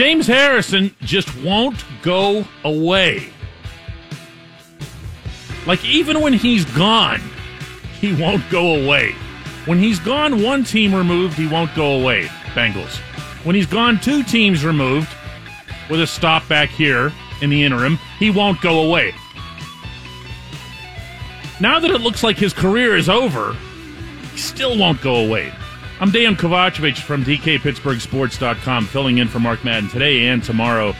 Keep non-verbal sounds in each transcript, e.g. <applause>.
James Harrison just won't go away. Like, even when he's gone, he won't go away. When he's gone one team removed, he won't go away. Bengals. When he's gone two teams removed, with a stop back here in the interim, he won't go away. Now that it looks like his career is over, he still won't go away. I'm Dan Kovacevic from DKPittsburghSports.com, filling in for Mark Madden today and tomorrow.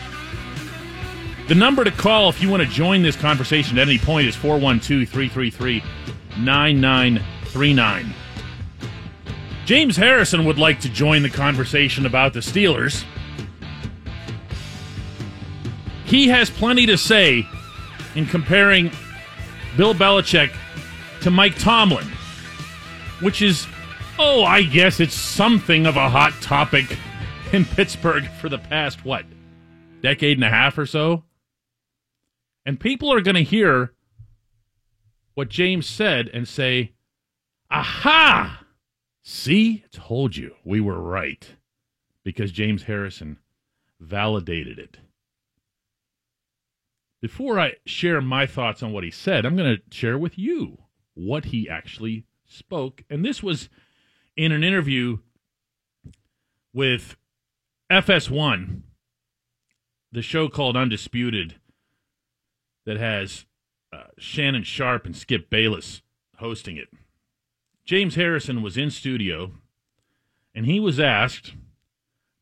The number to call if you want to join this conversation at any point is 412 333 9939. James Harrison would like to join the conversation about the Steelers. He has plenty to say in comparing Bill Belichick to Mike Tomlin, which is, oh, I guess it's something of a hot topic in Pittsburgh for the past, what, decade and a half or so? And people are going to hear what James said and say, aha! See, told you we were right because James Harrison validated it. Before I share my thoughts on what he said, I'm going to share with you what he actually spoke. And this was in an interview with FS1, the show called Undisputed, that has uh, Shannon Sharpe and Skip Bayless hosting it. James Harrison was in studio, and he was asked,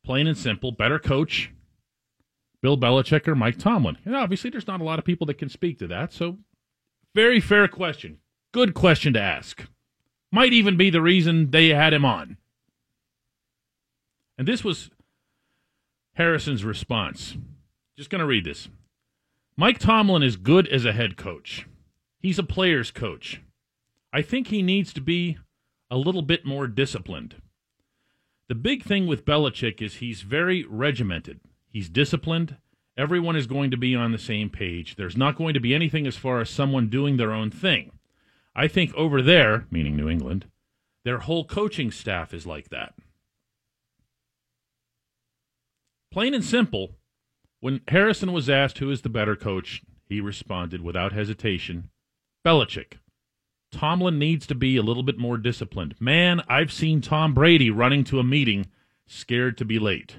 plain and simple, better coach Bill Belichick or Mike Tomlin? And obviously, there's not a lot of people that can speak to that. So, very fair question. Good question to ask. Might even be the reason they had him on. And this was Harrison's response. Just going to read this. Mike Tomlin is good as a head coach. He's a player's coach. I think he needs to be a little bit more disciplined. The big thing with Belichick is he's very regimented. He's disciplined. Everyone is going to be on the same page. There's not going to be anything as far as someone doing their own thing. I think over there, meaning New England, their whole coaching staff is like that. Plain and simple, when Harrison was asked who is the better coach, he responded without hesitation Belichick. Tomlin needs to be a little bit more disciplined. Man, I've seen Tom Brady running to a meeting scared to be late.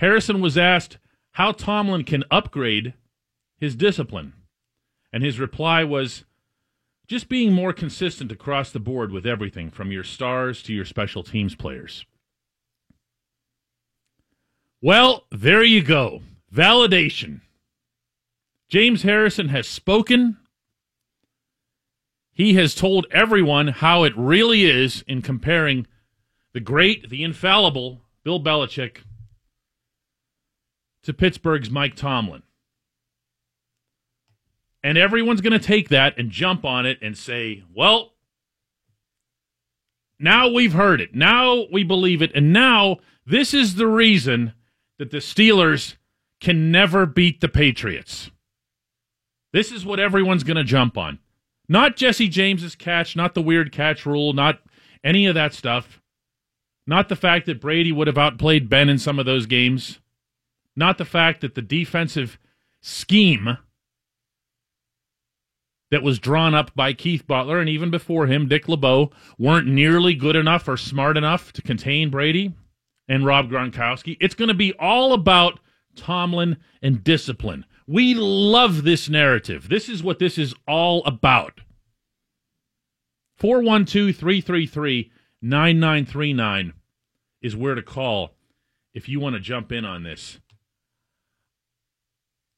Harrison was asked how Tomlin can upgrade his discipline, and his reply was just being more consistent across the board with everything from your stars to your special teams players. Well, there you go. Validation. James Harrison has spoken. He has told everyone how it really is in comparing the great, the infallible Bill Belichick to Pittsburgh's Mike Tomlin. And everyone's going to take that and jump on it and say, well, now we've heard it. Now we believe it. And now this is the reason that the Steelers can never beat the Patriots. This is what everyone's going to jump on. Not Jesse James's catch, not the weird catch rule, not any of that stuff. Not the fact that Brady would have outplayed Ben in some of those games not the fact that the defensive scheme that was drawn up by Keith Butler and even before him, Dick LeBeau, weren't nearly good enough or smart enough to contain Brady and Rob Gronkowski. It's going to be all about Tomlin and discipline. We love this narrative. This is what this is all about. 412 333 9939 is where to call if you want to jump in on this.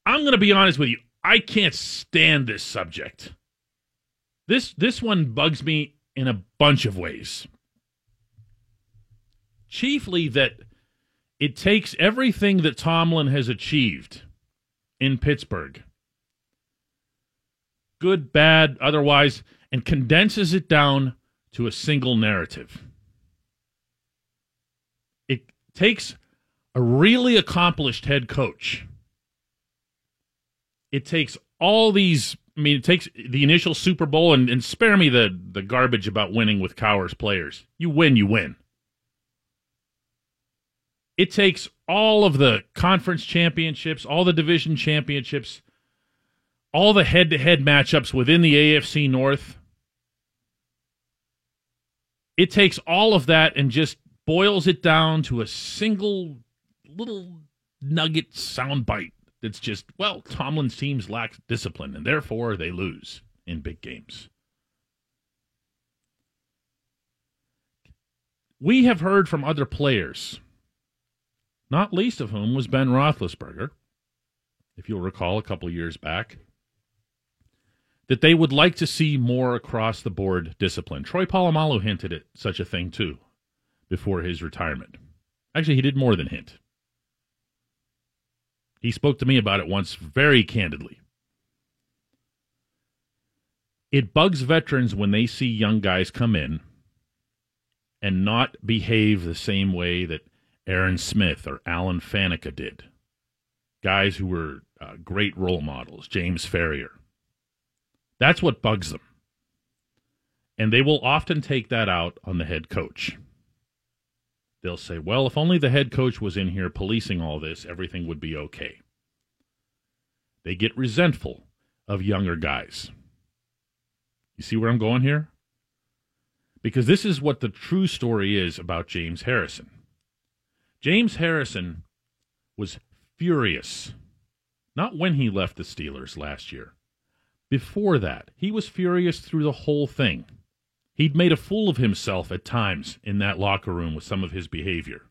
I'm going to be honest with you. I can't stand this subject. This this one bugs me in a bunch of ways. Chiefly that it takes everything that Tomlin has achieved in Pittsburgh, good, bad, otherwise, and condenses it down to a single narrative. It takes a really accomplished head coach it takes all these. I mean, it takes the initial Super Bowl and, and spare me the the garbage about winning with Cowher's players. You win, you win. It takes all of the conference championships, all the division championships, all the head to head matchups within the AFC North. It takes all of that and just boils it down to a single little nugget soundbite that's just, well, Tomlin's teams lack discipline and therefore they lose in big games. We have heard from other players, not least of whom was Ben Roethlisberger, if you'll recall a couple years back, that they would like to see more across the board discipline. Troy Polamalu hinted at such a thing too before his retirement. Actually, he did more than hint. He spoke to me about it once very candidly. It bugs veterans when they see young guys come in and not behave the same way that Aaron Smith or Alan Faneca did. Guys who were uh, great role models, James Farrior. That's what bugs them. And they will often take that out on the head coach. They'll say, well, if only the head coach was in here policing all this, everything would be okay. They get resentful of younger guys. You see where I'm going here? Because this is what the true story is about James Harrison. James Harrison was furious, not when he left the Steelers last year. Before that, he was furious through the whole thing. He'd made a fool of himself at times in that locker room with some of his behavior,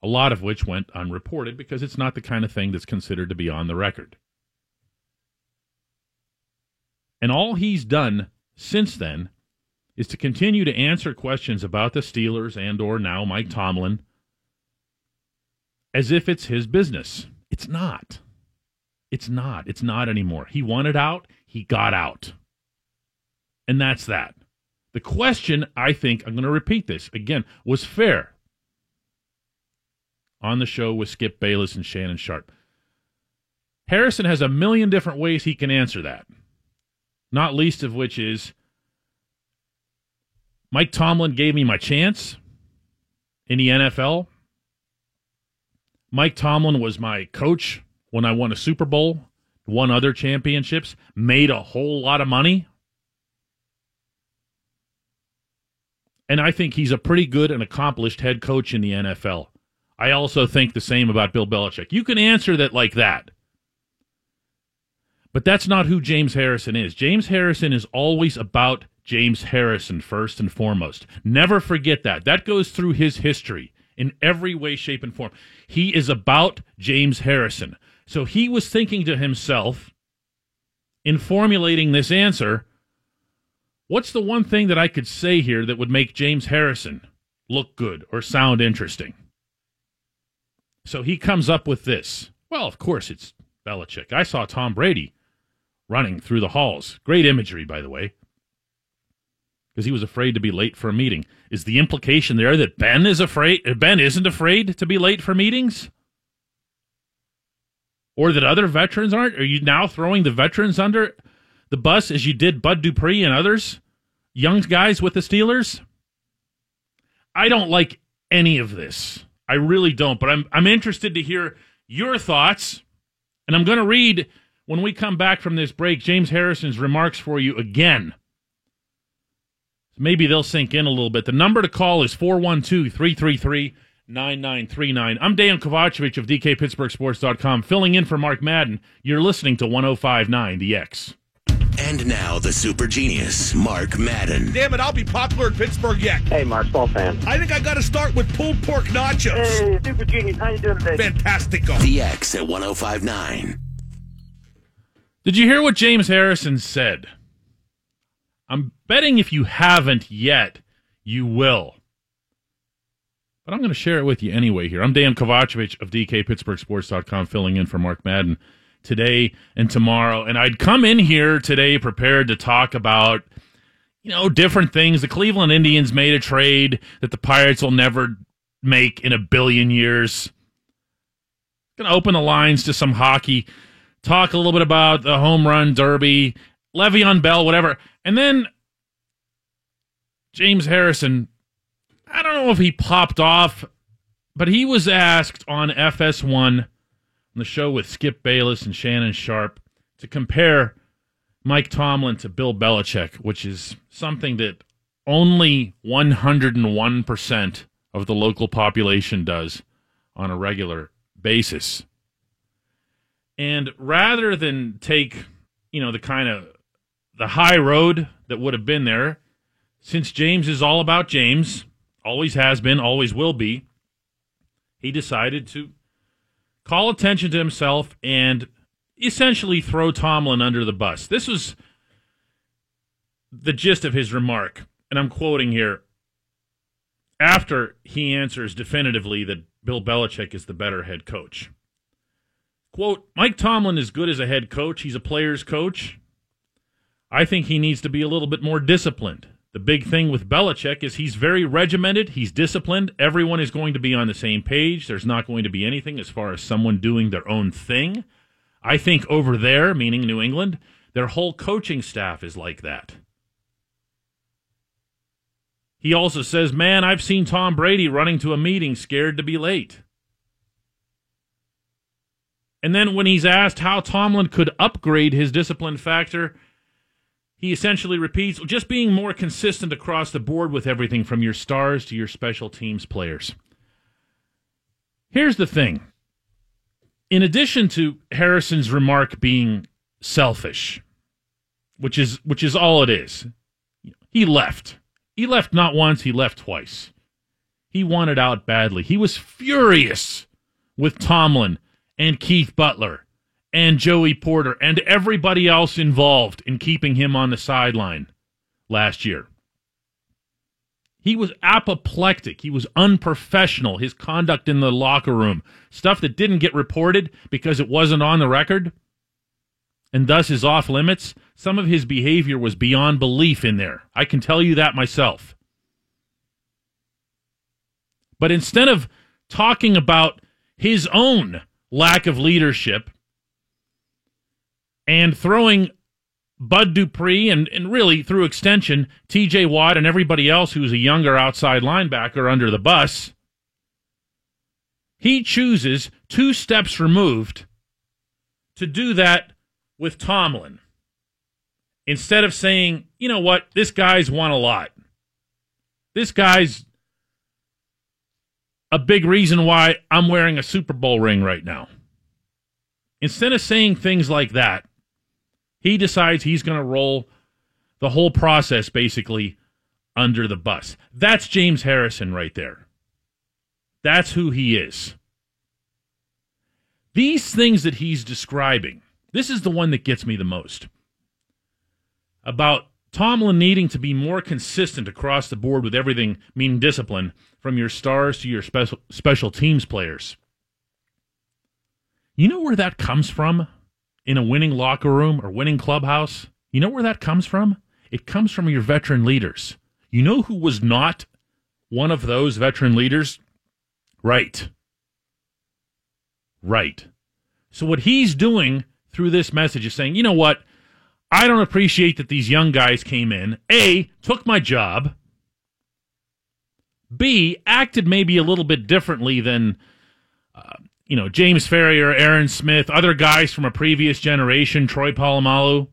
a lot of which went unreported because it's not the kind of thing that's considered to be on the record. And all he's done since then is to continue to answer questions about the Steelers and or now Mike Tomlin as if it's his business. It's not. It's not. It's not anymore. He wanted out, he got out. And that's that. The question, I think, I'm going to repeat this again, was fair on the show with Skip Bayless and Shannon Sharpe. Harrison has a million different ways he can answer that, not least of which is Mike Tomlin gave me my chance in the NFL. Mike Tomlin was my coach when I won a Super Bowl, won other championships, made a whole lot of money. And I think he's a pretty good and accomplished head coach in the NFL. I also think the same about Bill Belichick. You can answer that like that. But that's not who James Harrison is. James Harrison is always about James Harrison first and foremost. Never forget that. That goes through his history in every way, shape, and form. He is about James Harrison. So he was thinking to himself in formulating this answer What's the one thing that I could say here that would make James Harrison look good or sound interesting? So he comes up with this. Well, of course, it's Belichick. I saw Tom Brady running through the halls. Great imagery, by the way. Because he was afraid to be late for a meeting. Is the implication there that Ben is afraid Ben isn't afraid to be late for meetings? Or that other veterans aren't? Are you now throwing the veterans under the bus as you did Bud Dupree and others, young guys with the Steelers? I don't like any of this. I really don't, but I'm I'm interested to hear your thoughts. And I'm going to read when we come back from this break James Harrison's remarks for you again. Maybe they'll sink in a little bit. The number to call is 412 333 9939. I'm Dan Kovacevic of DKPittsburghSports.com, filling in for Mark Madden. You're listening to 1059 The X. And now the super genius, Mark Madden. Damn it, I'll be popular in Pittsburgh yet. Hey, Mark, ball fan. I think I got to start with pulled pork nachos. Hey, super genius, how you doing today? Fantastico. The X at 1059. Did you hear what James Harrison said? I'm betting if you haven't yet, you will. But I'm going to share it with you anyway here. I'm Dan Kovacevic of DKPittsburghSports.com, filling in for Mark Madden today and tomorrow. And I'd come in here today prepared to talk about, you know, different things. The Cleveland Indians made a trade that the Pirates will never make in a billion years. Going to open the lines to some hockey, talk a little bit about the home run derby, Le'Veon Bell, whatever. And then James Harrison, I don't know if he popped off but he was asked on FS1 on the show with Skip Bayless and Shannon Sharpe to compare Mike Tomlin to Bill Belichick, which is something that only 101% of the local population does on a regular basis. And rather than take, you know, the kind of the high road that would have been there, since James is all about James, always has been, always will be, he decided to call attention to himself and essentially throw Tomlin under the bus. This was the gist of his remark, and I'm quoting here. After he answers definitively that Bill Belichick is the better head coach. Quote, Mike Tomlin is good as a head coach. He's a player's coach. I think he needs to be a little bit more disciplined. The big thing with Belichick is he's very regimented, he's disciplined. Everyone is going to be on the same page. There's not going to be anything as far as someone doing their own thing. I think over there, meaning New England, their whole coaching staff is like that. He also says, Man, I've seen Tom Brady running to a meeting scared to be late. And then when he's asked how Tomlin could upgrade his discipline factor, he essentially repeats just being more consistent across the board with everything from your stars to your special teams players. Here's the thing. In addition to Harrison's remark being selfish, which is which is all it is. He left. He left not once, he left twice. He wanted out badly. He was furious with Tomlin and Keith Butler and Joey Porter and everybody else involved in keeping him on the sideline last year. He was apoplectic. He was unprofessional. His conduct in the locker room, stuff that didn't get reported because it wasn't on the record, and thus is off limits. Some of his behavior was beyond belief in there. I can tell you that myself. But instead of talking about his own lack of leadership and throwing Bud Dupree and, and really through extension TJ Watt and everybody else who's a younger outside linebacker under the bus, he chooses two steps removed to do that with Tomlin. Instead of saying, you know what, this guy's won a lot. This guy's a big reason why I'm wearing a Super Bowl ring right now. Instead of saying things like that, he decides he's going to roll the whole process basically under the bus. That's James Harrison right there. That's who he is. These things that he's describing, this is the one that gets me the most. About Tomlin needing to be more consistent across the board with everything, meaning discipline, from your stars to your special special teams players. You know where that comes from? In a winning locker room or winning clubhouse, you know where that comes from? It comes from your veteran leaders. You know who was not one of those veteran leaders? Right. Right. So, what he's doing through this message is saying, you know what? I don't appreciate that these young guys came in, A, took my job, B, acted maybe a little bit differently than uh, you know, James Farrior, Aaron Smith, other guys from a previous generation, Troy Polamalu.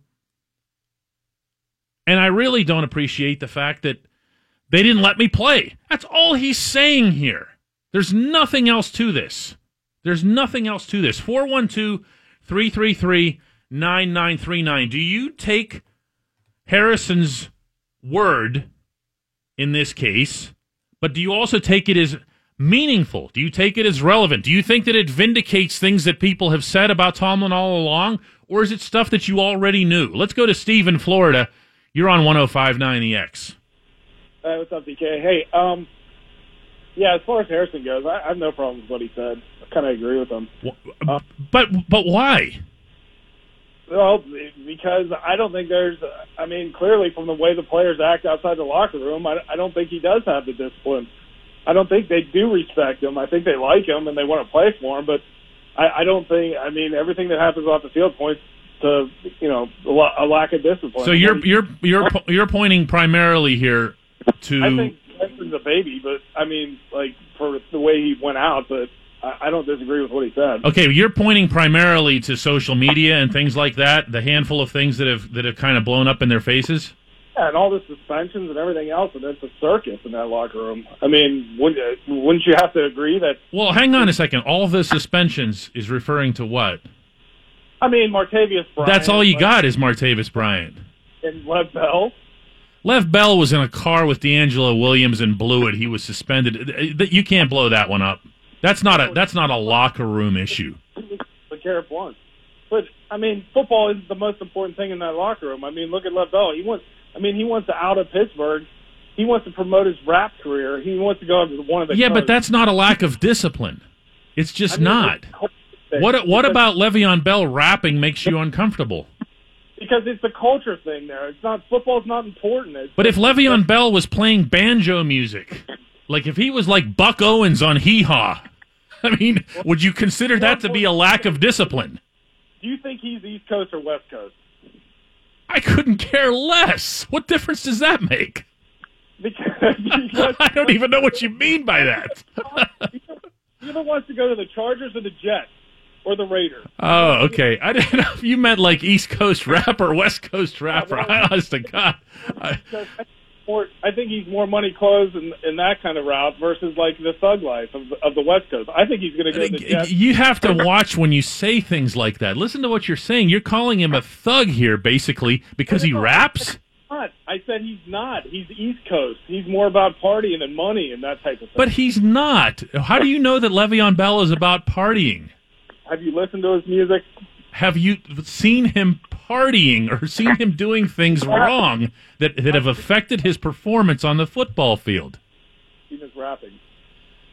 And I really don't appreciate the fact that they didn't let me play. That's all he's saying here. There's nothing else to this. There's nothing else to this. 412 333 9939. Do you take Harrison's word in this case, but do you also take it as meaningful? Do you take it as relevant? Do you think that it vindicates things that people have said about Tomlin all along? Or is it stuff that you already knew? Let's go to Steve in Florida. You're on 1059 The X. Hey, what's up, DK? Hey, um, yeah, as far as Harrison goes, I, I have no problem with what he said. I kind of agree with him. Uh, but but why? Well, because I don't think there's. I mean, clearly from the way the players act outside the locker room, I, I don't think he does have the discipline. I don't think they do respect him. I think they like him and they want to play for him, but I, I don't think. I mean, everything that happens off the field points to you know a lack of discipline. So you're you're you're you're pointing primarily here to. I think Benson's a baby, but I mean, like for the way he went out, but I, I don't disagree with what he said. Okay, you're pointing primarily to social media and things like that, the handful of things that have that have kind of blown up in their faces. Yeah, and all the suspensions and everything else, and it's a circus in that locker room. I mean, wouldn't, wouldn't you have to agree that? Well, hang on a second. All the suspensions is referring to what? I mean, Martavis Bryant. That's all you like, got is Martavis Bryant. And Lev Bell. Lev Bell was in a car with DeAngelo Williams and blew it. He was suspended. You can't blow that one up. That's not a that's not a locker room issue. But Garrett Blunt. But I mean, football is the most important thing in that locker room. I mean, look at Lev Bell. He wants. I mean, he wants to out of Pittsburgh. He wants to promote his rap career. He wants to go to one of the. Yeah, but that's not a lack of discipline. It's just I mean, not. it's a culture thing. What what about Le'Veon Bell rapping makes you uncomfortable? Because it's the culture thing there. It's not football's not important. It's, But if Le'Veon Bell was playing banjo music, like if he was like Buck Owens on Hee Haw, <laughs> I mean, would you consider that to be a lack of discipline? do you think he's East Coast or West Coast? I couldn't care less. What difference does that make? Because, because <laughs> I don't even know what you mean by that. <laughs> he either wants to go to the Chargers or the Jets or the Raiders. Oh, okay. I didn't know if you meant like East Coast rapper, West Coast rapper. <laughs> I honest to God. I, Because I think more, I think he's more money clothes in, in that kind of route versus like the thug life of, of the West Coast. I think he's going to go to the Jets. you have to watch when you say things like that. Listen to what you're saying. You're calling him a thug here, basically, because he raps. Not. I said he's not. He's East Coast. He's more about partying and money and that type of thing. But he's not. How do you know that Le'Veon Bell is about partying? have you listened to his music? Have you seen him partying or seen him doing things <laughs> wrong that, that have affected his performance on the football field? He was rapping.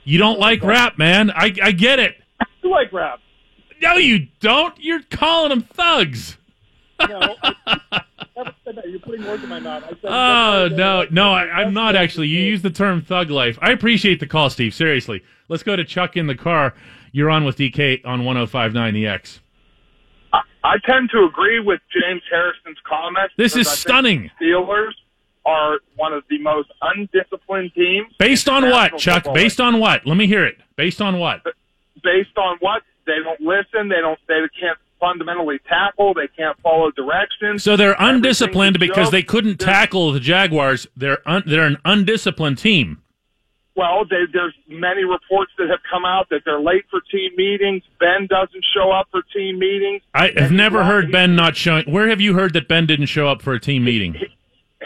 You don't like rap, man. I, I get it. You like rap? No, you don't. You're calling them thugs. No, I never said that. You're putting words in my mouth. I said <laughs> Oh no, no, I, I'm not actually. You use the term thug life. I appreciate the call, Steve. Seriously, let's go to Chuck in the car. You're on with DK on 105.9 The X. I, tend to agree with James Harrison's comments. This is I stunning. Steelers are one of the most undisciplined teams. Based on what, Chuck? Based League. on what? Let me hear it. Based on what? based on what they don't listen. They don't. They can't fundamentally tackle. They can't follow directions. So they're undisciplined because they couldn't tackle the Jaguars. They're un, they're an undisciplined team. Well, they, there's many reports that have come out that they're late for team meetings. Ben doesn't show up for team meetings. I have never heard lost- Ben not showing. Where have you heard that Ben didn't show up for a team meeting?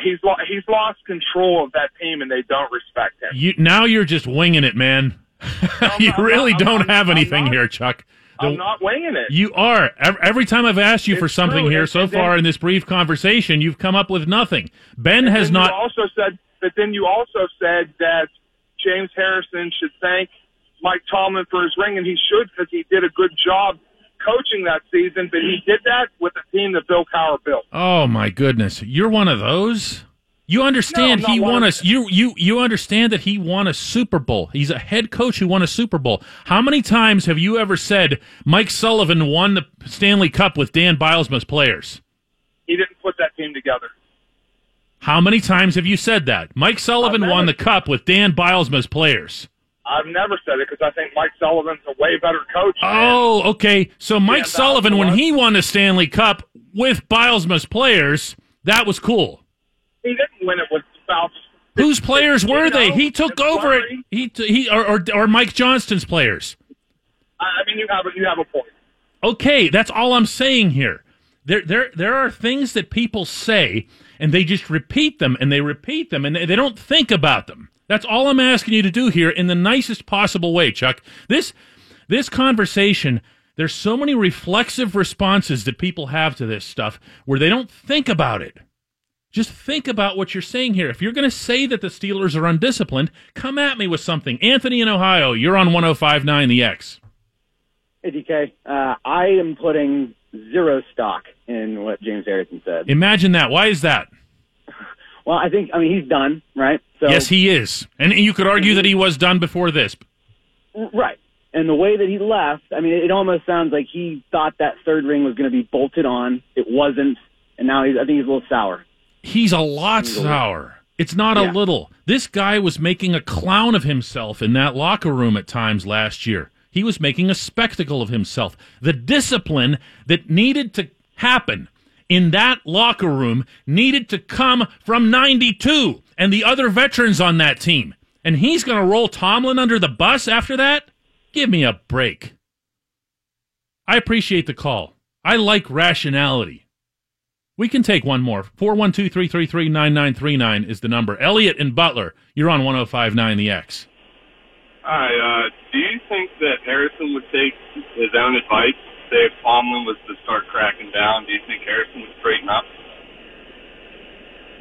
He's lo- he's lost control of that team, and they don't respect him. You now you're just winging it, man. <laughs> you really don't have I'm anything not. here, Chuck. The- I'm not winging it. You are. Ev- Every time I've asked you for something true, here and- so then- far in this brief conversation, you've come up with nothing. Ben has not. You also said, but then you also said that James Harrison should thank Mike Tomlin for his ring, and he should because he did a good job coaching that season. But he did that with a team that Bill Cowher built. Oh my goodness, you're one of those. You understand No, he won a you you you understand that he won a Super Bowl. He's a head coach who won a Super Bowl. How many times have you ever said Mike Sullivan won the Stanley Cup with Dan Bylsma's players? He didn't put that team together. How many times have you said that? Mike Sullivan won the cup with Dan Bylsma's players. I've never said it because I think Mike Sullivan's a way better coach. Oh, okay. So Mike Sullivan, when he won the Stanley Cup with Bylsma's players, that was cool. he didn't win it with South. Whose players were they? know, He took over it. He t- he or, or or Mike Johnston's players. I I mean, you have a, you have a point. Okay, that's all I'm saying here. There there there are things that people say and they just repeat them and they repeat them and they, don't think about them. That's all I'm asking you to do here in the nicest possible way, Chuck. This this conversation there's so many reflexive responses that people have to this stuff where they don't think about it. Just think about what you're saying here. If you're going to say that the Steelers are undisciplined, come at me with something. Anthony in Ohio, you're on 1059 The X. Hey, DK. Uh, I am putting zero stock in what James Harrison said. Imagine that. Why is that? Well, I think, I mean, he's done, right? So, yes, he is. And you could argue that he was done before this. Right. And the way that he left, I mean, it almost sounds like he thought that third ring was going to be bolted on. It wasn't. And now he's, I think he's a little sour. He's a lot sour. It's not a little. This guy was making a clown of himself in that locker room at times last year. He was making a spectacle of himself. The discipline that needed to happen in that locker room needed to come from 92 and the other veterans on that team. And he's going to roll Tomlin under the bus after that? Give me a break. I appreciate the call. I like rationality. We can take one more. 412 333 9939 is the number. Elliot and Butler, you're on 1059 The X. Hi, uh, do you think that Harrison would take his own advice? Say if Tomlin was to start cracking down, do you think Harrison would straighten up?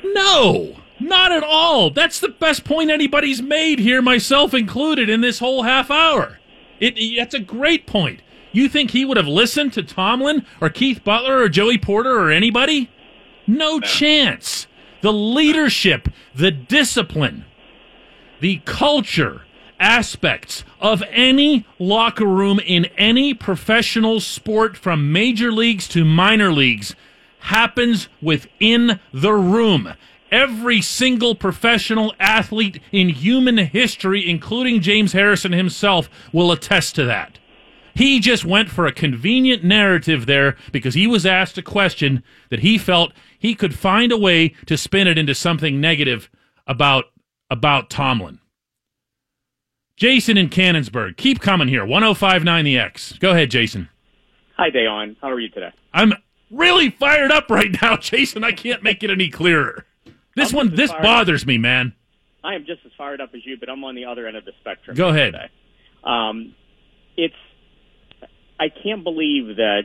No, not at all. That's the best point anybody's made here, myself included, in this whole half hour. It, that's a great point. You think he would have listened to Tomlin or Keith Butler or Joey Porter or anybody? No chance. The leadership, the discipline, the culture aspects of any locker room in any professional sport from major leagues to minor leagues happens within the room. Every single professional athlete in human history, including James Harrison himself, will attest to that. He just went for a convenient narrative there because he was asked a question that he felt he could find a way to spin it into something negative about about Tomlin. Jason in Canonsburg, keep coming here. 1059 the X. Go ahead, Jason. Hi, Dayon. How are you today? I'm really fired up right now, <laughs> Jason. I can't make it any clearer. This I'm one this bothers me, man. I am just as fired up as you, but I'm on the other end of the spectrum. Go ahead. Today. Um, it's I can't believe that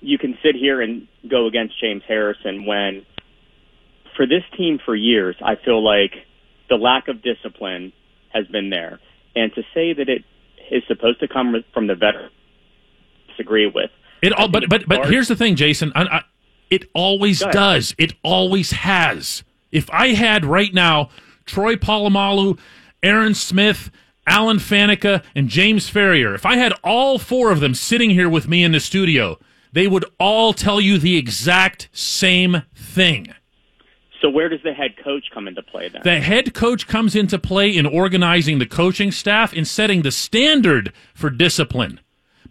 you can sit here and go against James Harrison when, for this team for years, I feel like the lack of discipline has been there, and to say that it is supposed to come from the veteran, disagree with. It all, but but but here's the thing, Jason. I, I, it always does. It always has. If I had right now Troy Polamalu, Aaron Smith, Alan Faneca, and James Farrior, if I had all four of them sitting here with me in the studio, they would all tell you the exact same thing. So where does the head coach come into play then? The head coach comes into play in organizing the coaching staff in setting the standard for discipline.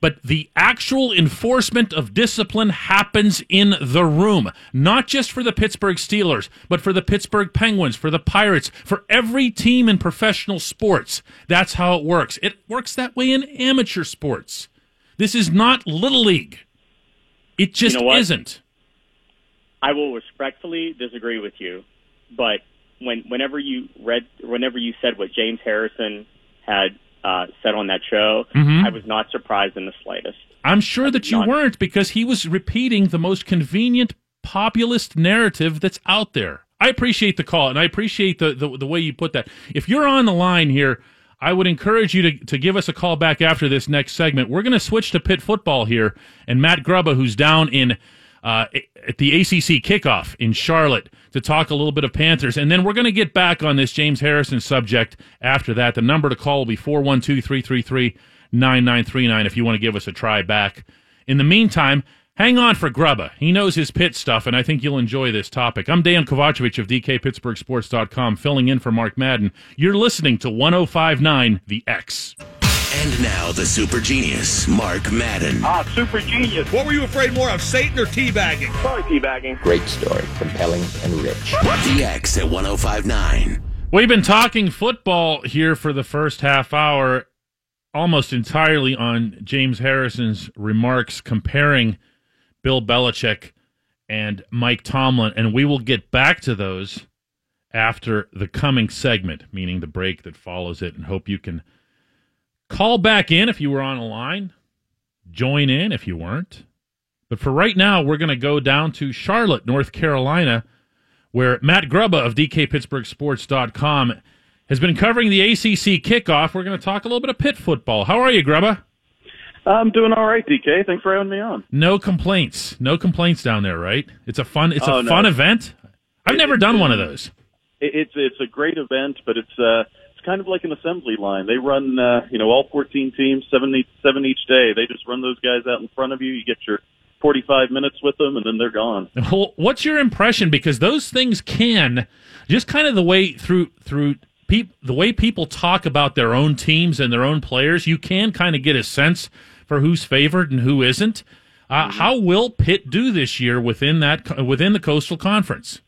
But the actual enforcement of discipline happens in the room, not just for the Pittsburgh Steelers, but for the Pittsburgh Penguins, for the Pirates, for every team in professional sports. That's how it works. It works that way in amateur sports. This is not Little League. It just know what? isn't. I will respectfully disagree with you, but when whenever you read, whenever you said what James Harrison had uh, said on that show, Mm-hmm. I was not surprised in the slightest. I'm sure that you not- weren't because he was repeating the most convenient populist narrative that's out there. I appreciate the call and I appreciate the, the, the way you put that. If you're on the line here, I would encourage you to, to give us a call back after this next segment. We're going to switch to pit football here, and Matt Grubba, who's down in uh, at the ACC kickoff in Charlotte, to talk a little bit of Panthers, and then we're going to get back on this James Harrison subject after that. The number to call will be 412 333 9939 if you want to give us a try back. In the meantime, hang on for Grubba. He knows his pit stuff, and I think you'll enjoy this topic. I'm Dan Kovacevic of DKPittsburghSports.com, filling in for Mark Madden. You're listening to 1059 The X. And now the super genius, Mark Madden. Ah, super genius. What were you afraid more of, Satan or teabagging? Sorry, teabagging. Great story, compelling and rich. The X at 1059. We've been talking football here for the first half hour, almost entirely on James Harrison's remarks comparing Bill Belichick and Mike Tomlin, and we will get back to those after the coming segment, meaning the break that follows it, and hope you can call back in if you were on a line, join in if you weren't. But for right now, we're going to go down to Charlotte, North Carolina, where Matt Grubba of DKPittsburghSports.com has been covering the ACC kickoff. We're going to talk a little bit of pit football. How are you, Grubba? I'm doing all right, DK. Thanks for having me on. No complaints. No complaints down there, right? It's a fun. It's Oh, a no. fun event. I've It- never done one of those. It, it's it's a great event, but it's uh it's kind of like an assembly line. They run uh, you know all 14 teams, seven each, seven each day. They just run those guys out in front of you. You get your 45 minutes with them, and then they're gone. Well, what's your impression? Because those things can just kind of the way through through peop, the way people talk about their own teams and their own players, you can kind of get a sense for who's favored and who isn't. Uh, Mm-hmm. How will Pitt do this year within that within the Coastal Conference?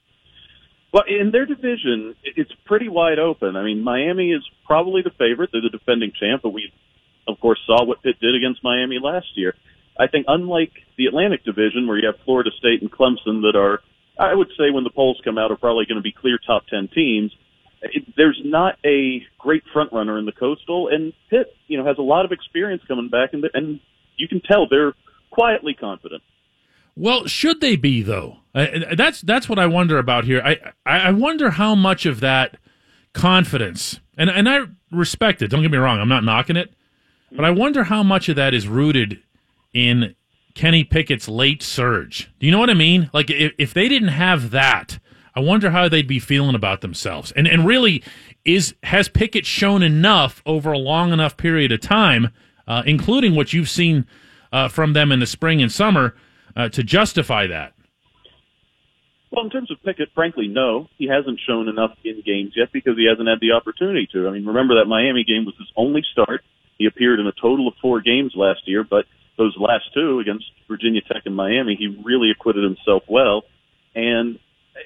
Well, in their division, it's pretty wide open. I mean, Miami is probably the favorite. They're the defending champ, but we, of course, saw what Pitt did against Miami last year. I think, unlike the Atlantic Division, where you have Florida State and Clemson that are, I would say, when the polls come out, are probably going to be clear top 10 teams. It, there's not a great front runner in the Coastal, and Pitt, you know, has a lot of experience coming back, and, and you can tell they're quietly confident. Well, should they be though? That's that's what I wonder about here. I I I wonder how much of that confidence, and and I respect it. Don't get me wrong. I'm not knocking it, but I wonder how much of that is rooted in Kenny Pickett's late surge. Do you know what I mean? Like if if they didn't have that, I wonder how they'd be feeling about themselves. And and really, is has Pickett shown enough over a long enough period of time, uh, including what you've seen uh, from them in the spring and summer, uh, to justify that? Well, in terms of Pickett, frankly, no. He hasn't shown enough in games yet because he hasn't had the opportunity to. I mean, remember that Miami game was his only start. He appeared in a total of four games last year, but those last two against Virginia Tech and Miami, he really acquitted himself well. And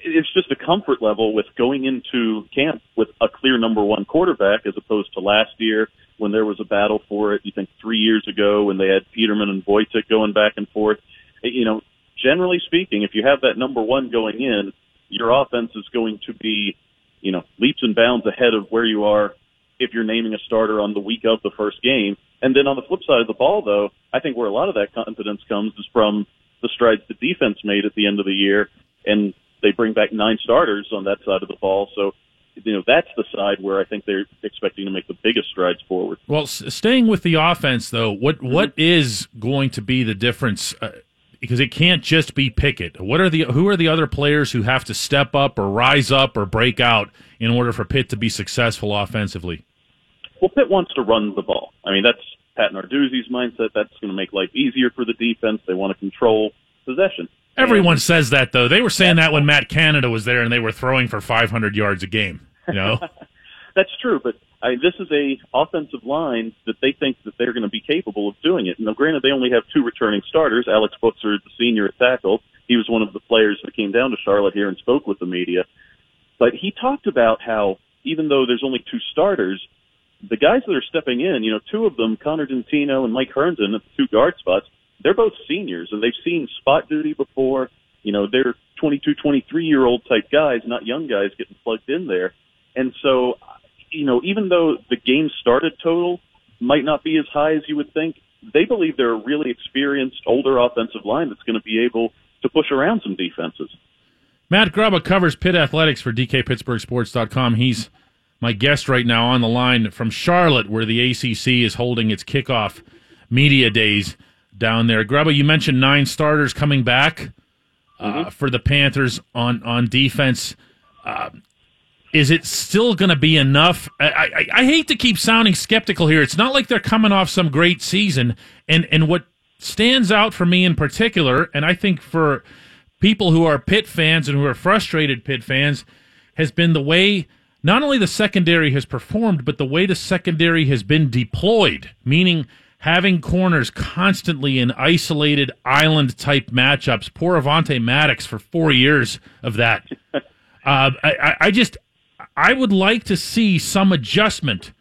it's just a comfort level with going into camp with a clear number one quarterback as opposed to last year when there was a battle for it. You think three years ago when they had Peterman and Voytik going back and forth. You know, generally speaking, if you have that number one going in, your offense is going to be, you know, leaps and bounds ahead of where you are if you're naming a starter on the week of the first game. And then on the flip side of the ball, though, I think where a lot of that confidence comes is from the strides the defense made at the end of the year, and they bring back nine starters on that side of the ball. So, you know, that's the side where I think they're expecting to make the biggest strides forward. Well, s- staying with the offense though, what what is going to be the difference? Uh, because it can't just be Pickett. What are the who are the other players who have to step up or rise up or break out in order for Pitt to be successful offensively? Well, Pitt wants to run the ball. I mean, that's Pat Narduzzi's mindset. That's going to make life easier for the defense. They want to control possession. Everyone says that though. They were saying that when Matt Canada was there and they were throwing for 500 yards a game. You know, <laughs> That's true, but I, this is a offensive line that they think that they're going to be capable of doing it. Now, granted, they only have two returning starters. Alex is the senior at tackle. He was one of the players that came down to Charlotte here and spoke with the media. But he talked about how even though there's only two starters, the guys that are stepping in, you know, two of them, Connor Dintino and Mike Herndon at the two guard spots, they're both seniors and they've seen spot duty before. You know, they're 22, 23 year old type guys, not young guys getting plugged in there. And so, you know, even though the game started total might not be as high as you would think, they believe they're a really experienced older offensive line that's going to be able to push around some defenses. Matt Grubba covers Pitt athletics for DKPittsburghSports.com. He's my guest right now on the line from Charlotte, where the ACC is holding its kickoff media days down there. Grubba, you mentioned nine starters coming back uh, for the Panthers on on defense. Uh, is it still going to be enough? I, I, I hate to keep sounding skeptical here. It's not like they're coming off some great season, and and what stands out for me in particular, and I think for people who are Pitt fans and who are frustrated Pitt fans, has been the way not only the secondary has performed, but the way the secondary has been deployed, meaning having corners constantly in isolated island type matchups. Poor Avonte Maddox for four years of that. <laughs> Uh, I, I- I just, I would like to see some adjustment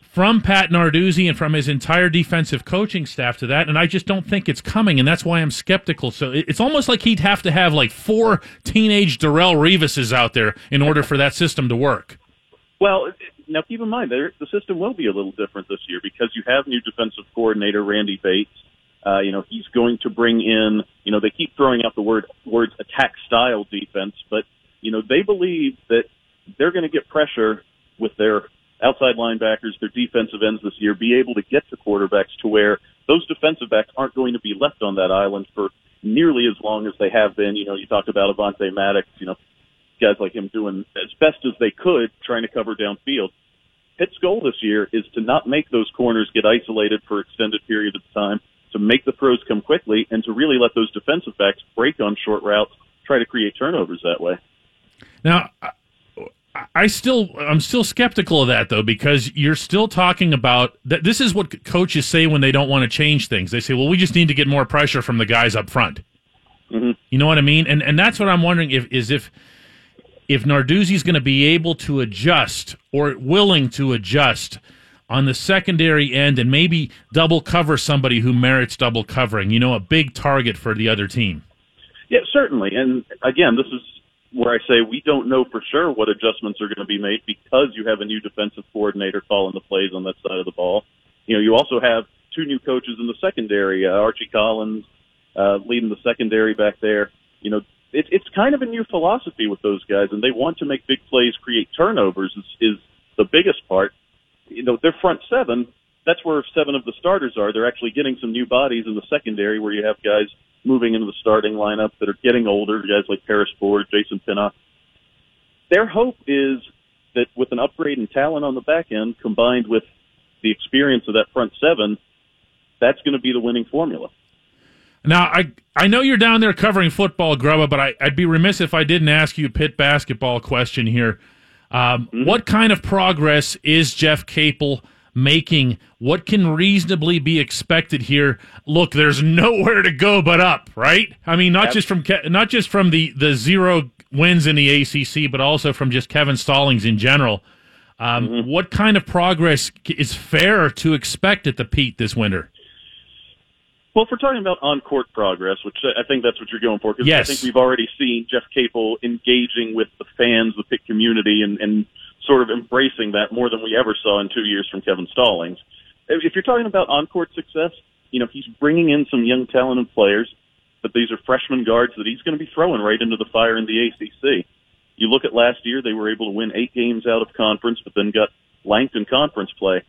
from Pat Narduzzi and from his entire defensive coaching staff to that, and I just don't think it's coming, and that's why I'm skeptical. So it's almost like he'd have to have like four teenage Darrelle Revises out there in order for that system to work. Well, now keep in mind the system will be a little different this year because you have new defensive coordinator Randy Bates. Uh, you know he's going to bring in. You know they keep throwing out the word words attack style defense, but you know they believe that they're going to get pressure with their outside linebackers, their defensive ends this year, be able to get to quarterbacks to where those defensive backs aren't going to be left on that island for nearly as long as they have been. You know, you talked about Avonte Maddox, you know, guys like him doing as best as they could trying to cover downfield. Pitt's goal this year is to not make those corners get isolated for extended periods of time to make the throws come quickly and to really let those defensive backs break on short routes, try to create turnovers that way. Now, I still I'm still skeptical of that though because you're still talking about that this is what coaches say when they don't want to change things. They say, "Well, we just need to get more pressure from the guys up front." Mm-hmm. You know what I mean? And and that's what I'm wondering if is if if Narduzzi's going to be able to adjust or willing to adjust on the secondary end and maybe double cover somebody who merits double covering, you know, a big target for the other team. Yeah, certainly. And again, this is where I say we don't know for sure what adjustments are going to be made because you have a new defensive coordinator calling the plays on that side of the ball. You know, you also have two new coaches in the secondary, uh, Archie Collins uh, leading the secondary back there. You know, it, it's kind of a new philosophy with those guys, and they want to make big plays, create turnovers is, is the biggest part. You know, their front seven, that's where seven of the starters are. They're actually getting some new bodies in the secondary where you have guys moving into the starting lineup that are getting older, guys like Paris Ford, Jason Pinnock. Their hope is that with an upgrade in talent on the back end combined with the experience of that front seven, that's going to be the winning formula. Now, I I know you're down there covering football, Grubba, but I, would be remiss if I didn't ask you a Pitt basketball question here. Um, mm-hmm. What kind of progress is Jeff Capel making? What can reasonably be expected here? Look, there's <laughs> nowhere to go but up, right? I mean, not yep. just from not just from the the zero wins in the ACC, but also from just Kevin Stallings in general. Um, mm-hmm. What kind of progress is fair to expect at the Pete this winter? Well, if we're talking about on-court progress, which I think that's what you're going for, because yes. I think we've already seen Jeff Capel engaging with the fans, the Pitt community, and, and sort of embracing that more than we ever saw in two years from Kevin Stallings. If you're talking about on-court success, you know, he's bringing in some young talented players, but these are freshman guards that he's going to be throwing right into the fire in the ACC. You look at last year, they were able to win eight games out of conference, but then got lanked in conference play.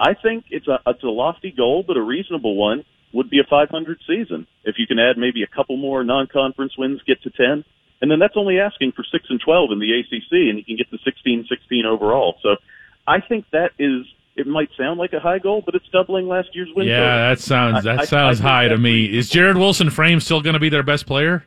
I think it's a, it's a lofty goal, but a reasonable one would be a 500 season. If you can add maybe a couple more non-conference wins, get to 10, and then that's only asking for 6 and 12 in the ACC, and you can get to 16, 16 overall. So I think that is. It might sound like a high goal, but it's doubling last year's win. Yeah, that sounds that I, sounds I, I high to me. Is Jared Wilson Frame still going to be their best player?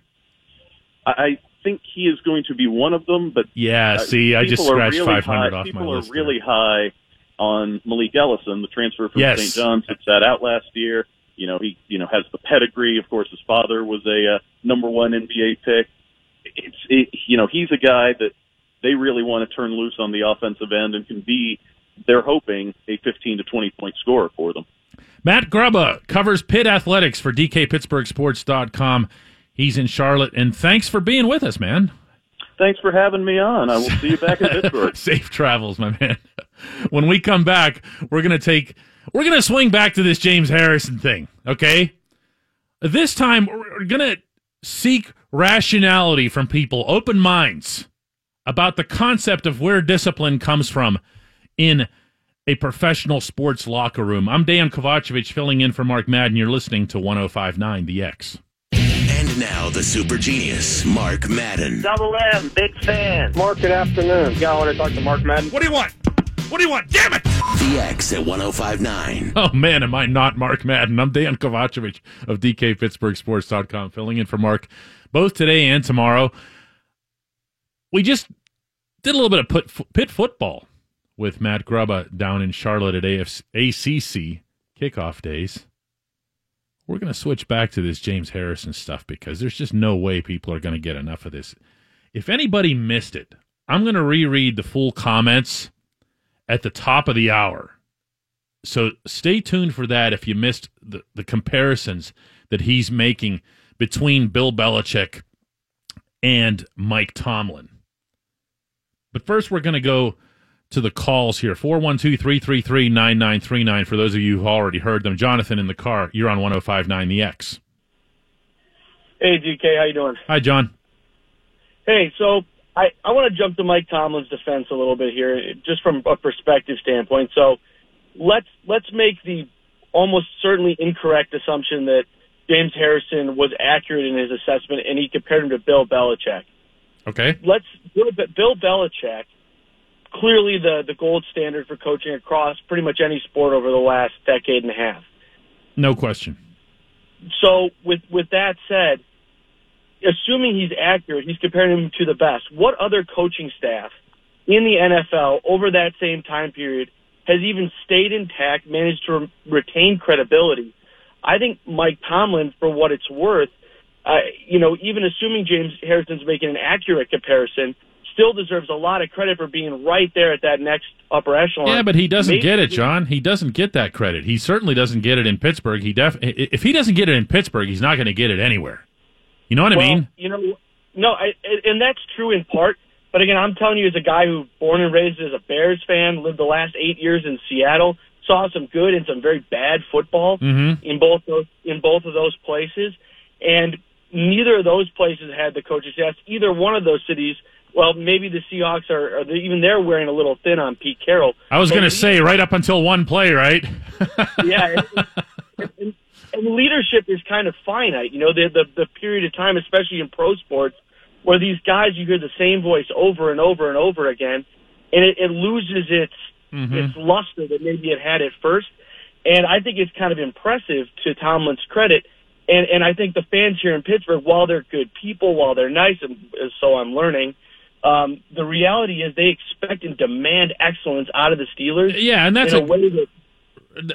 I think he is going to be one of them, but yeah. Uh, see, I just scratched really 500 off people my list. People are really there. high on Malik Ellison, the transfer from yes. St. John's that sat out last year. You know, he you know has the pedigree. Of course, his father was a uh, number one NBA pick. It's it, you know he's a guy that they really want to turn loose on the offensive end and can be. They're hoping a 15 to 20 point scorer for them. Matt Grubba covers Pitt athletics for DKPittsburghSports.com. He's in Charlotte, and thanks for being with us, man. Thanks for having me on. I will see you back in <laughs> Pittsburgh. Safe travels, my man. <laughs> When we come back, we're to take we're going to swing back to this James Harrison thing, okay? This time, we're going to seek rationality from people, open minds about the concept of where discipline comes from in a professional sports locker room. I'm Dan Kovacevic filling in for Mark Madden. You're listening to 1059 The X. And now the super genius, Mark Madden. Double M, big fan. Mark, good afternoon. Yeah, I want to talk to Mark Madden. What do you want? What do you want? Damn it! The X at 1059. Oh, man, am I not Mark Madden? I'm Dan Kovacevic of DKPittsburghSports.com, filling in for Mark both today and tomorrow. We just did a little bit of put, Pitt football with Matt Grubba down in Charlotte at AFC, ACC kickoff days. We're going to switch back to this James Harrison stuff because there's just no way people are going to get enough of this. If anybody missed it, I'm going to reread the full comments at the top of the hour. So stay tuned for that if you missed the, the comparisons that he's making between Bill Belichick and Mike Tomlin. But first, we're going to go to the calls here 412 333 9939 for those of you who already heard them. Jonathan in the car, you're on 1059 The X. Hey, DK, how you doing? Hi, John. Hey, so I, I want to jump to Mike Tomlin's defense a little bit here, just from a perspective standpoint. So let's let's make the almost certainly incorrect assumption that James Harrison was accurate in his assessment, and he compared him to Bill Belichick. Okay. Let's Bill, Bill Belichick, clearly the the gold standard for coaching across pretty much any sport over the last decade and a half. No question. so with with that said, assuming he's accurate, he's comparing him to the best. What other coaching staff in the NFL over that same time period has even stayed intact, managed to re- retain credibility? I think Mike Tomlin, for what it's worth, uh, you know, even assuming James Harrison's making an accurate comparison, still deserves a lot of credit for being right there at that next upper echelon. Yeah, but he doesn't Maybe- get it, John. He doesn't get that credit. He certainly doesn't get it in Pittsburgh. He def if he doesn't get it in Pittsburgh, he's not going to get it anywhere. You know what I mean? You know, no, I, and that's true in part. But again, I'm telling you, as a guy who born and raised as a Bears fan, lived the last eight years in Seattle, saw some good and some very bad football Mhm. in both those in both of those places, and neither of those places had the coaches. Yes, either one of those cities. Well, maybe the Seahawks are, are they, even they're wearing a little thin on Pete Carroll. I was going to say right up until one play, right? yeah, <laughs> and leadership is kind of finite. You know, the, the the period of time, especially in pro sports, where these guys you hear the same voice over and over and over again, and it, it loses its Mm-hmm. its luster that maybe it had at first. And I think it's kind of impressive to Tomlin's credit. And and I think the fans here in Pittsburgh, while they're good people, while they're nice, and so I'm learning. Um, the reality is they expect and demand excellence out of the Steelers. Yeah, and that's in a- a way that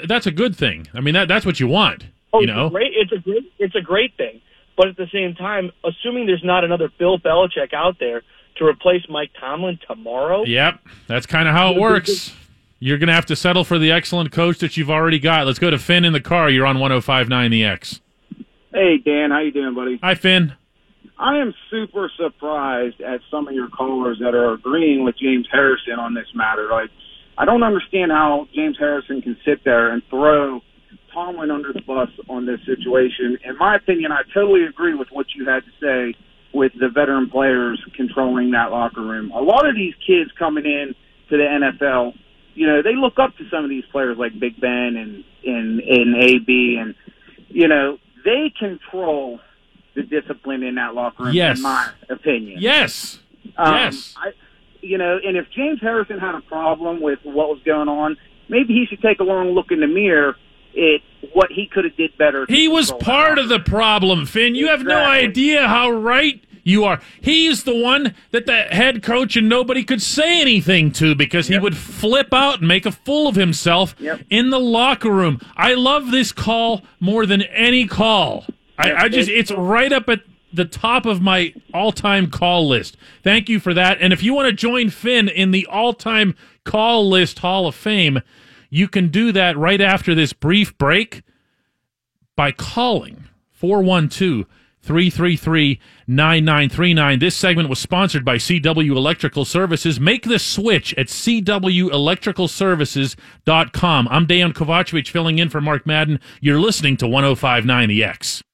That's a good thing. I mean, that that's what you want. Oh, you it's know? a great. It's a great. It's a great thing. But at the same time, assuming there's not another Bill Belichick out there to replace Mike Tomlin tomorrow, Yep, that's kind of how it works. You're going to have to settle for the excellent coach that you've already got. Let's go to Finn in the car. You're on 1059 The X. Hey Dan, how you doing, buddy? Hi, Finn. I am super surprised at some of your callers that are agreeing with James Harrison on this matter. Like, I don't understand how James Harrison can sit there and throw Tomlin under the bus on this situation. In my opinion, I totally agree with what you had to say with the veteran players controlling that locker room. A lot of these kids coming in to the NFL, you know, they look up to some of these players like Big Ben and and and AB, and you know, they control the discipline in that locker room. Yes. in my opinion. Yes. Um, yes. I, you know, and if James Harrison had a problem with what was going on, maybe he should take a long look in the mirror at what he could have did better. He was part of the problem, Finn. You have no idea how right you are. He's the one that the head coach and nobody could say anything to because he would flip out and make a fool of himself in the locker room. I love this call more than any call. I, I just it's right up at the top of my all-time call list. Thank you for that. And if you want to join Finn in the all-time call list Hall of Fame, you can do that right after this brief break by calling 412 333 9939. This segment was sponsored by CW Electrical Services. Make the switch at CWElectricalServices.com. I'm Dan Kovacevic filling in for Mark Madden. You're listening to 1059 The X.